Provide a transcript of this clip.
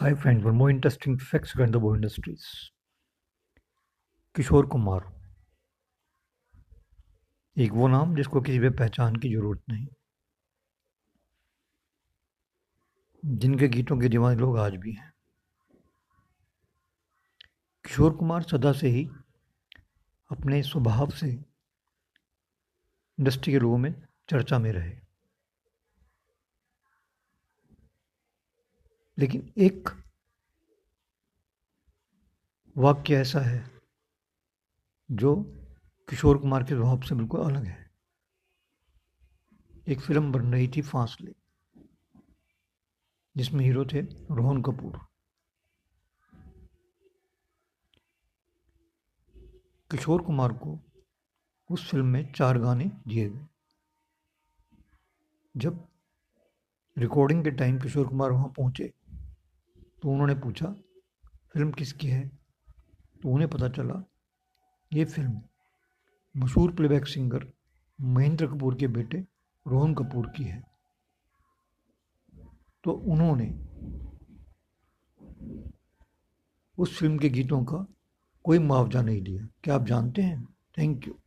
Hi friends, one more interesting facts regarding the Bollywood industries. किशोर कुमार एक वो नाम जिसको किसी पे पहचान की ज़रूरत नहीं। जिनके गीतों के दीवाने लोग आज भी हैं। किशोर कुमार सदा से ही अपने स्वभाव से इंडस्ट्री के लोगों में चर्चा में रहे। लेकिन एक वाक्य ऐसा है जो किशोर कुमार के स्वभाव से बिल्कुल अलग है। एक फ़िल्म बन रही थी फांसले, जिसमें हीरो थे रोहन कपूर। किशोर कुमार को उस फ़िल्म में चार गाने दिए गए। जब रिकॉर्डिंग के टाइम किशोर कुमार वहाँ पहुँचे तो उन्होंने पूछा, फ़िल्म किसकी है? तो उन्हें पता चला, ये फ़िल्म मशहूर प्लेबैक सिंगर महेंद्र कपूर के बेटे रोहन कपूर की है। तो उन्होंने उस फ़िल्म के गीतों का कोई मुआवजा नहीं दिया। क्या आप जानते हैं? Thank you